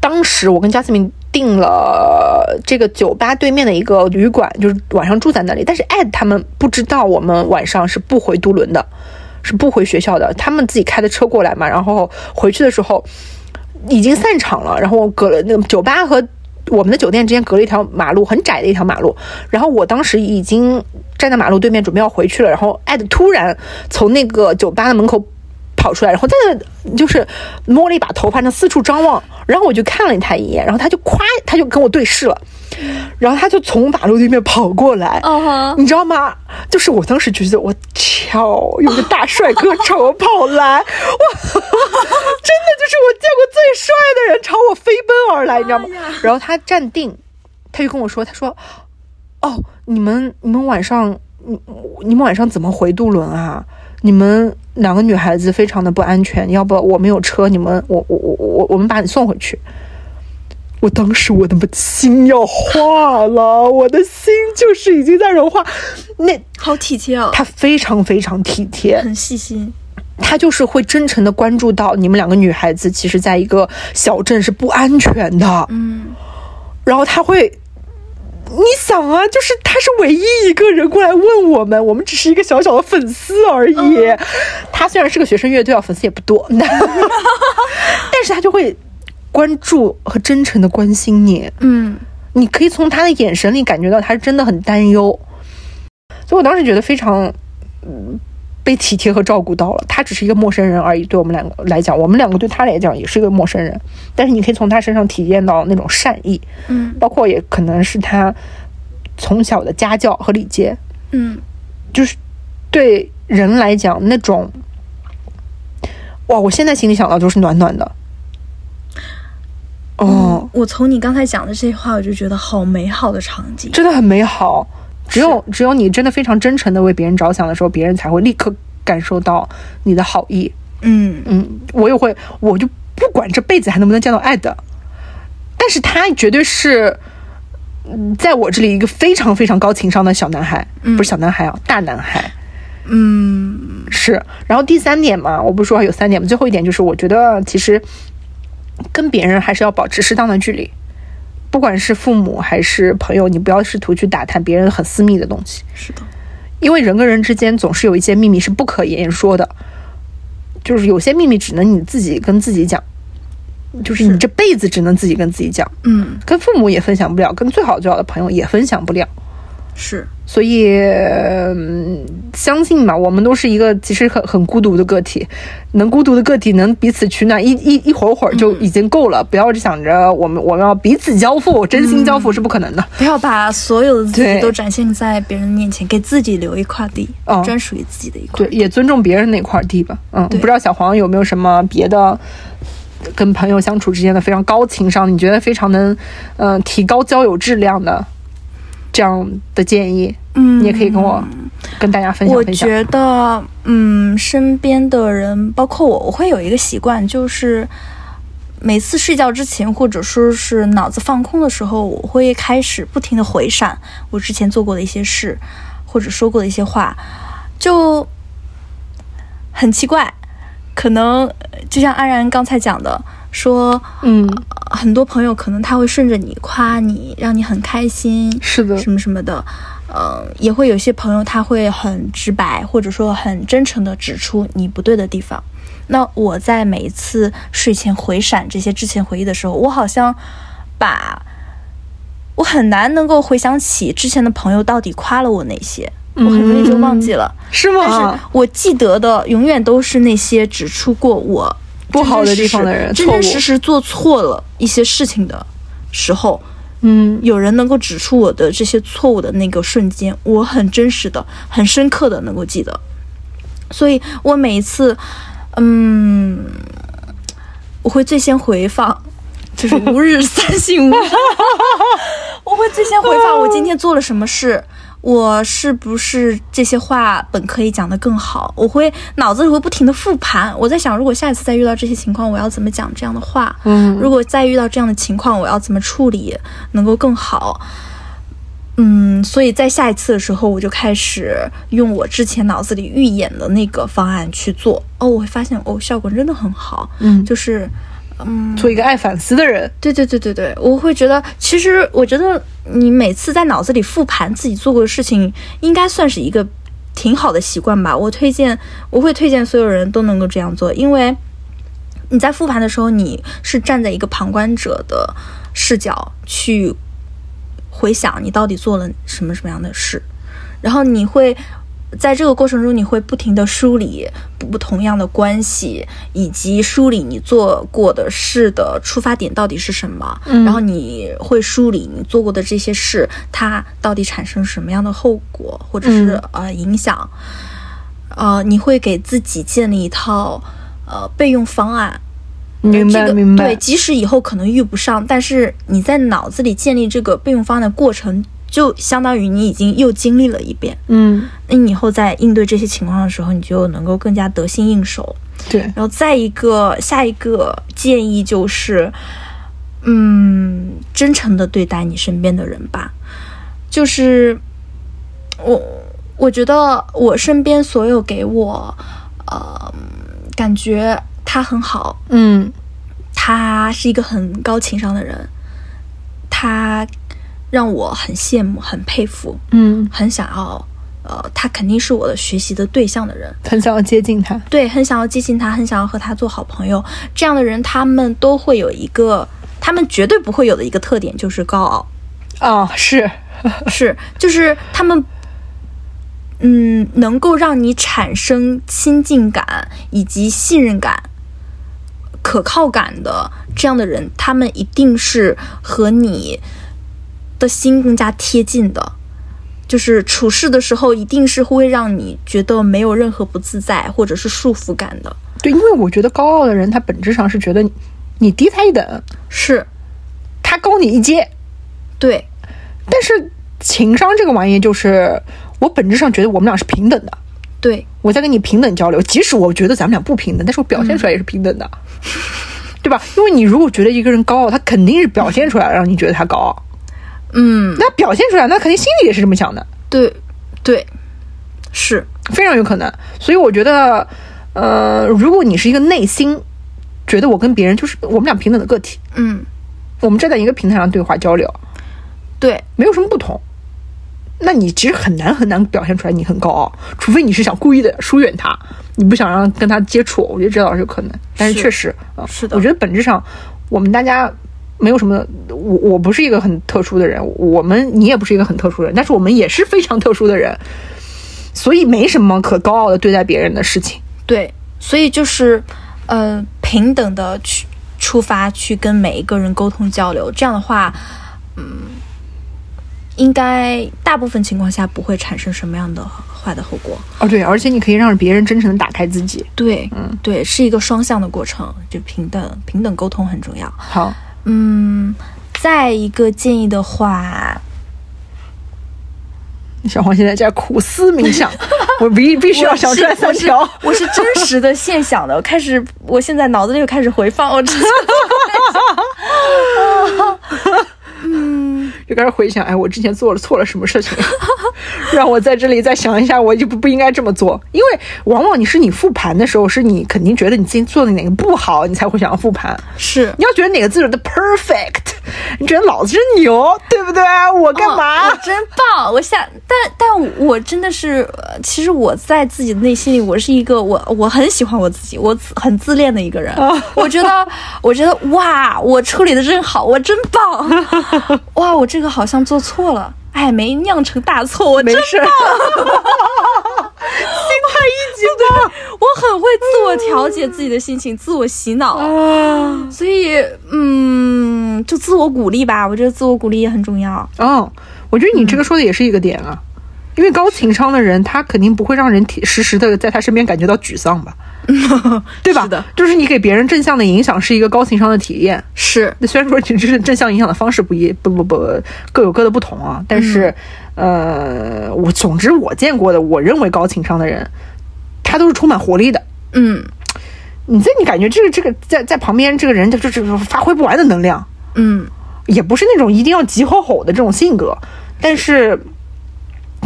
当时我跟贾斯敏订了这个酒吧对面的一个旅馆，就是晚上住在那里。但是艾特他们不知道我们晚上是不回都伦的，是不回学校的。他们自己开的车过来嘛，然后回去的时候已经散场了，然后隔了那个酒吧和我们的酒店之间隔了一条马路，很窄的一条马路。然后我当时已经站在马路对面准备要回去了，然后艾德突然从那个酒吧的门口跑出来，然后在那就是摸了一把头发，那四处张望。然后我就看了他一眼，然后他就夸，他就跟我对视了，然后他就从马路对面跑过来。你知道吗？就是我当时觉得，我操，有个大帅哥 朝我跑来，哇，真的就是我见过最帅的人朝我飞奔而来，你知道吗？然后他站定，他就跟我说，他说：“哦，你们你们晚上，你你们晚上怎么回渡轮啊？你们两个女孩子非常的不安全，要不我没有车，你们我我我我我们把你送回去。”我当时我的心要化了，我的心就是已经在融化。那好体贴哦，他非常非常体贴，很细心。他就是会真诚的关注到你们两个女孩子，其实在一个小镇是不安全的。嗯，然后他会，你想啊，就是他是唯一一个人过来问我们，我们只是一个小小的粉丝而已。他虽然是个学生乐队啊，粉丝也不多，但是他就会关注和真诚的关心你。嗯，你可以从他的眼神里感觉到他是真的很担忧，所以我当时觉得非常，嗯，被体贴和照顾到了。他只是一个陌生人而已，对我们两个来讲，我们两个对他来讲也是一个陌生人，但是你可以从他身上体验到那种善意，嗯包括也可能是他从小的家教和礼节，嗯就是对人来讲那种，哇，我现在心里想到就是暖暖的。哦，我从你刚才讲的这些话，我就觉得好美好的场景。真的很美好。只有只有你真的非常真诚的为别人着想的时候，别人才会立刻感受到你的好意。嗯。嗯，我也会，我就不管这辈子还能不能见到爱的，但是他绝对是，嗯在我这里一个非常非常高情商的小男孩，不是小男孩啊，大男孩。嗯。是，然后第三点嘛，我不是说有三点嘛？最后一点就是，我觉得其实跟别人还是要保持适当的距离，不管是父母还是朋友，你不要试图去打探别人很私密的东西，是的，因为人跟人之间总是有一些秘密是不可言说的，就是有些秘密只能你自己跟自己讲，就是你这辈子只能自己跟自己讲，嗯。跟父母也分享不了，跟最好最好的朋友也分享不了。是，所以、嗯相信吧，我们都是一个其实很很孤独的个体，能孤独的个体能彼此取暖，一一一会儿会儿就已经够了，不要想着我们我们要彼此交付，真心交付是不可能的。不要把所有的自对。己都展现在别人面前，给自己留一块地，哦专属于自己的一块对，。也尊重别人那块地吧。嗯，不知道小黄有没有什么别的跟朋友相处之间的非常高情商，你觉得非常能嗯、呃提高交友质量的这样的建议，嗯，你也可以跟我跟大家分享我分享。觉得，嗯，身边的人，包括我，我会有一个习惯，就是每次睡觉之前，或者说是脑子放空的时候，我会开始不停的回闪我之前做过的一些事，或者说过的一些话，就很奇怪。可能呃就像安然刚才讲的，说嗯，很多朋友可能他会顺着你夸你，让你很开心，是的，什么什么的，呃，也会有些朋友他会很直白，或者说很真诚的指出你不对的地方。那我在每一次睡前回闪这些之前回忆的时候，我好像把我很难能够回想起之前的朋友到底夸了我哪些，我很容易就忘记了。是但是吗？我记得的永远都是那些指出过我不好的地方的人真真实实做错了一些事情的时候，嗯有人能够指出我的这些错误的那个瞬间，我很真实的、很深刻的能够记得。所以我每一次，嗯，我会最先回放，就是吾日三省吾身，我会最先回放我今天做了什么事。我是不是这些话本可以讲得更好？我会脑子里会不停的复盘，我在想，如果下一次再遇到这些情况，我要怎么讲这样的话？嗯如果再遇到这样的情况，我要怎么处理能够更好？嗯，所以在下一次的时候，我就开始用我之前脑子里预演的那个方案去做。哦，我会发现哦，效果真的很好。嗯，就是，嗯，做一个爱反思的人。对对对对对，我会觉得，其实我觉得你每次在脑子里复盘自己做过的事情，应该算是一个挺好的习惯吧。我推荐，我会推荐所有人都能够这样做，因为你在复盘的时候，你是站在一个旁观者的视角去回想你到底做了什么什么样的事，然后你会。在这个过程中，你会不停的梳理不不同样的关系，以及梳理你做过的事的出发点到底是什么。嗯然后你会梳理你做过的这些事，它到底产生什么样的后果，或者是、呃影响。呃，你会给自己建立一套呃备用方案。明白这个明白。对，即使以后可能遇不上，但是你在脑子里建立这个备用方案的过程，就相当于你已经又经历了一遍。嗯，那你以后在应对这些情况的时候，你就能够更加得心应手。对，然后再一个，下一个建议就是，嗯，真诚的对待你身边的人吧。就是我，我觉得我身边所有给我，呃，感觉他很好，嗯他是一个很高情商的人，他让我很羡慕、很佩服，嗯，很想要，呃，他肯定是我的学习的对象的人。很想要接近他。对，很想要接近他，很想要和他做好朋友。这样的人，他们都会有一个，他们绝对不会有的一个特点，就是高傲。哦，是，是，就是他们，嗯，能够让你产生亲近感以及信任感、可靠感的这样的人，他们一定是和你的心更加贴近的。就是处事的时候，一定是会让你觉得没有任何不自在或者是束缚感的。对，因为我觉得高傲的人，他本质上是觉得你你低他一等，是，他高你一阶。对，但是情商这个玩意，就是我本质上觉得我们俩是平等的，对，我在跟你平等交流，即使我觉得咱们俩不平等，但是我表现出来也是平等的，对吧？因为你如果觉得一个人高傲，他肯定是表现出来让你觉得他高傲，嗯，那表现出来，那肯定心里也是这么想的，对，对，是，非常有可能。所以我觉得，呃，如果你是一个内心觉得我跟别人就是我们俩平等的个体，嗯，我们站在一个平台上对话交流，对，没有什么不同。那你其实很难很难表现出来你很高傲，除非你是想故意的疏远他，你不想让跟他接触，我觉得这倒是有可能。但是是确实啊，是的我觉得本质上我们大家没有什么，我我不是一个很特殊的人，我们你也不是一个很特殊的人，但是我们也是非常特殊的人，所以没什么可高傲的对待别人的事情。对，所以就是，呃，平等的去出发去跟每一个人沟通交流，这样的话，嗯，应该大部分情况下不会产生什么样的坏的后果。哦，对，而且你可以让别人真诚的打开自己。对，嗯，对，是一个双向的过程，就平等平等沟通很重要。好，嗯，再一个建议的话，小黄现在在苦思冥想，我必必须要想出来三条。我是真实的现想的，我开始，我现在脑子里又开始回放我之前就开始回想，哎，我之前做了错了什么事情，让我在这里再想一下，我就不不应该这么做。因为往往你是你复盘的时候，是你肯定觉得你自己做的哪个不好，你才会想要复盘。是你要觉得哪个字的 perfect，你觉得老子真牛，对不对？我干嘛？哦我真棒！我想，但但我真的是，呃其实我在自己的内心里，我是一个我我很喜欢我自己，我很自恋的一个人。哦我觉得，我觉得哇，我处理的真好，我真棒！哇，我这个好像做错了，哎，没酿成大错，我真没事，心态一级棒我很会自我调节自己的心情，自我洗脑。啊！所以，嗯，就自我鼓励吧，我觉得自我鼓励也很重要。哦，我觉得你这个说的也是一个点啊，因为高情商的人，他肯定不会让人体时时的在他身边感觉到沮丧吧，对吧？是的，就是你给别人正向的影响是一个高情商的体验。是，虽然说只是正向影响的方式不一，不不不各有各的不同啊，但是，呃，我总之我见过的，我认为高情商的人，他都是充满活力的。嗯。你在你感觉这个这个在在旁边这个人就就就发挥不完的能量，嗯，也不是那种一定要急吼吼的这种性格，但是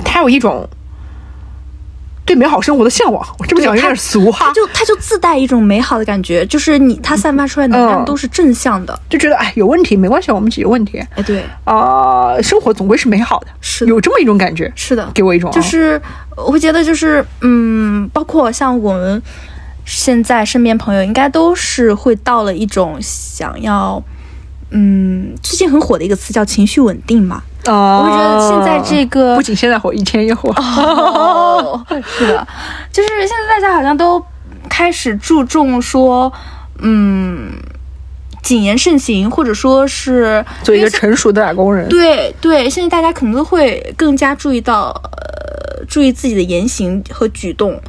他有一种对美好生活的向往。我这么讲有点俗哈他，就他就自带一种美好的感觉，就是你他散发出来的能量嗯都是正向的。就觉得哎有问题没关系，我们解决问题哎，对，啊、生活总归是美好的，是的有这么一种感觉，是的，给我一种啊就是我会觉得就是嗯，包括像我们现在身边朋友，应该都是会到了一种想要。嗯，最近很火的一个词叫情绪稳定嘛，啊，我会觉得现在这个不仅现在火，以前也火。哦，是的，就是现在大家好像都开始注重说，嗯，谨言慎行，或者说是做一个成熟的打工人，对对，现在大家可能都会更加注意到，呃，注意自己的言行和举动。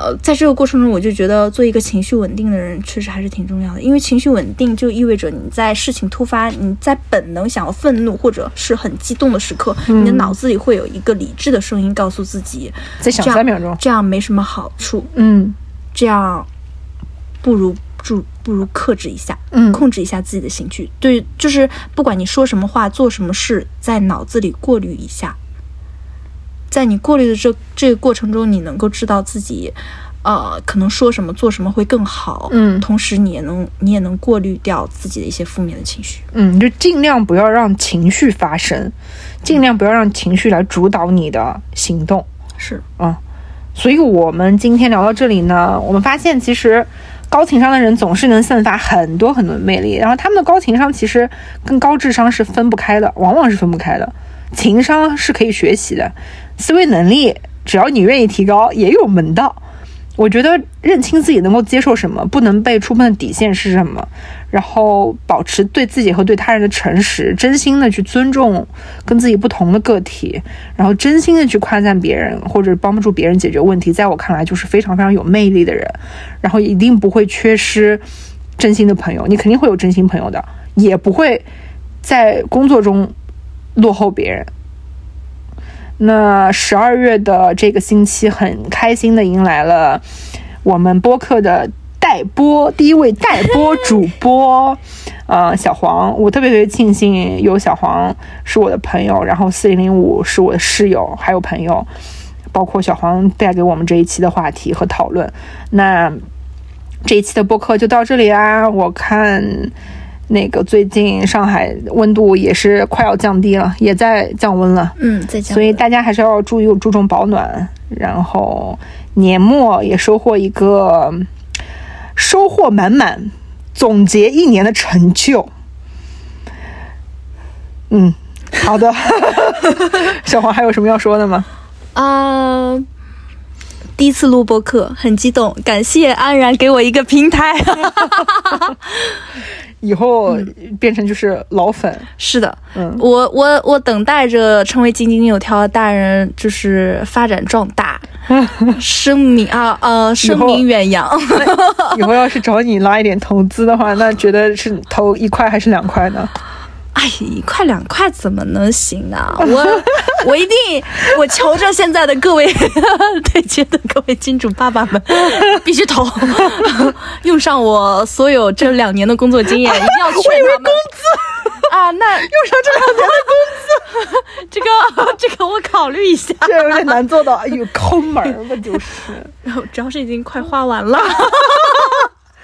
呃，在这个过程中，我就觉得做一个情绪稳定的人，确实还是挺重要的。因为情绪稳定就意味着你在事情突发，你在本能想要愤怒或者是很激动的时刻，你的脑子里会有一个理智的声音告诉自己，再想三秒钟。这样没什么好处，嗯这样不如住不如克制一下，嗯控制一下自己的情绪。对，就是不管你说什么话、做什么事，在脑子里过滤一下。在你过滤的这这个过程中，你能够知道自己，呃，可能说什么、做什么会更好。嗯同时你也能你也能过滤掉自己的一些负面的情绪。嗯，就尽量不要让情绪发生，尽量不要让情绪来主导你的行动。是，嗯，所以我们今天聊到这里呢，我们发现其实高情商的人总是能散发很多很多的魅力，然后他们的高情商其实跟高智商是分不开的，往往是分不开的。情商是可以学习的，思维能力只要你愿意提高，也有门道。我觉得认清自己能够接受什么，不能被触碰的底线是什么，然后保持对自己和对他人的诚实，真心的去尊重跟自己不同的个体，然后真心的去夸赞别人或者帮助别人解决问题，在我看来就是非常非常有魅力的人，然后一定不会缺失真心的朋友，你肯定会有真心朋友的，也不会在工作中落后别人。那十二月的这个星期，很开心的迎来了我们播客的代播，第一位代播 主播，呃，小黄。我特别特别庆幸有小黄是我的朋友，然后四零零五是我的室友，还有朋友，包括小黄带给我们这一期的话题和讨论。那这一期的播客就到这里啦，我看。那个最近上海温度也是快要降低了，也在降温了。嗯，在降温。所以大家还是要注意注重保暖。然后年末也收获一个收获满满，总结一年的成就。嗯，好的。小黄还有什么要说的吗？啊、第一次录播课，很激动，感谢安然给我一个平台。以后变成就是老粉。是的，嗯我我我等待着成为井井有条的大人，就是发展壮大，声名啊呃声名远扬。以后要是找你拉一点投资的话，那觉得是投一块还是两块呢？哎，一块两块怎么能行呢？我 我一定，我求着现在的各位 对接的各位金主爸爸们，必须投，用上我所有这两年的工作经验，一定要劝他们。啊，那用上这两年的工资这个这个我考虑一下，这有点难做到。哎呦，抠门儿吧，就是。然后主要是已经快花完了。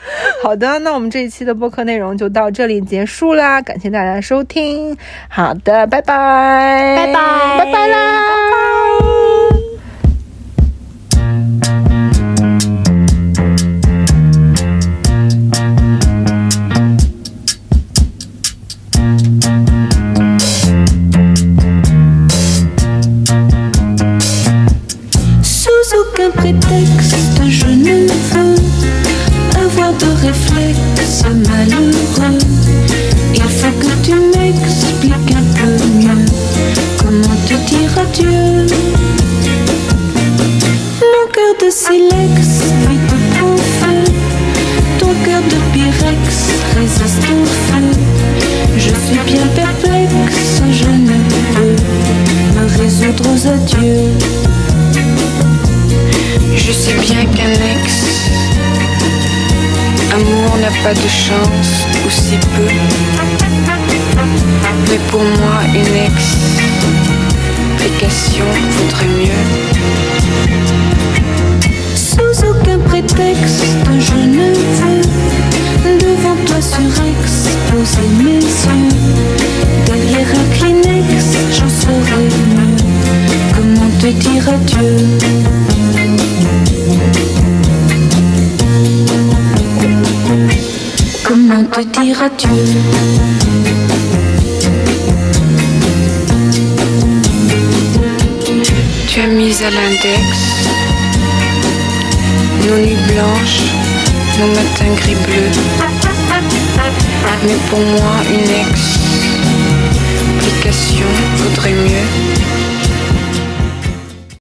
好的，那我们这一期的播客内容就到这里结束啦，感谢大家收听。好的，拜拜，拜拜拜拜啦。Tu as mis à l'index nos nuits blanches, nos matins gris bleus. Mais pour moi,